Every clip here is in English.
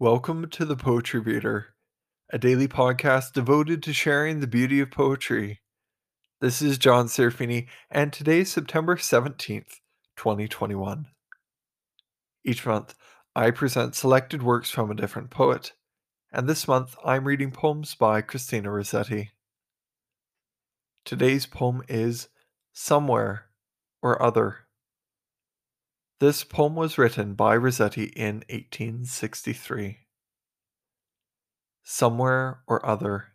Welcome to the Poetry Reader, a daily podcast devoted to sharing the beauty of poetry. This is John Serafini, and today is September 17th, 2021. Each month, I present selected works from a different poet, and this month I'm reading poems by Christina Rossetti. Today's poem is Somewhere or Other. This poem was written by Rossetti in 1863. Somewhere or other.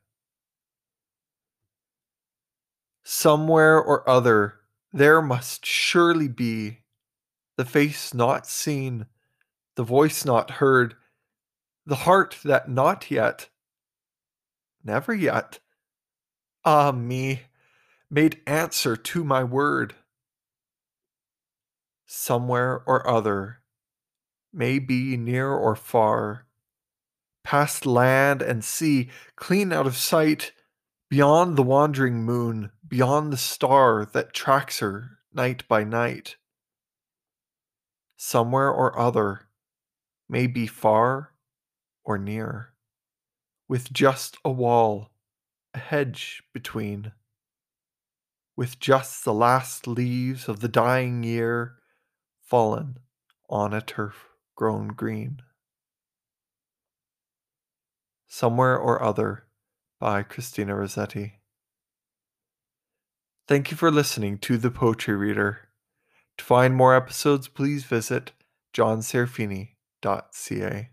Somewhere or other, there must surely be the face not seen, the voice not heard, the heart that not yet, never yet, ah me, made answer to my word somewhere or other, may be near or far, past land and sea, clean out of sight, beyond the wandering moon, beyond the star that tracks her night by night. Somewhere or other, may be far or near, with just a wall, a hedge between, with just the last leaves of the dying year fallen on a turf grown green. Somewhere or Other by Christina Rossetti. Thank you for listening to The Poetry Reader. To find more episodes, please visit johnserafini.ca.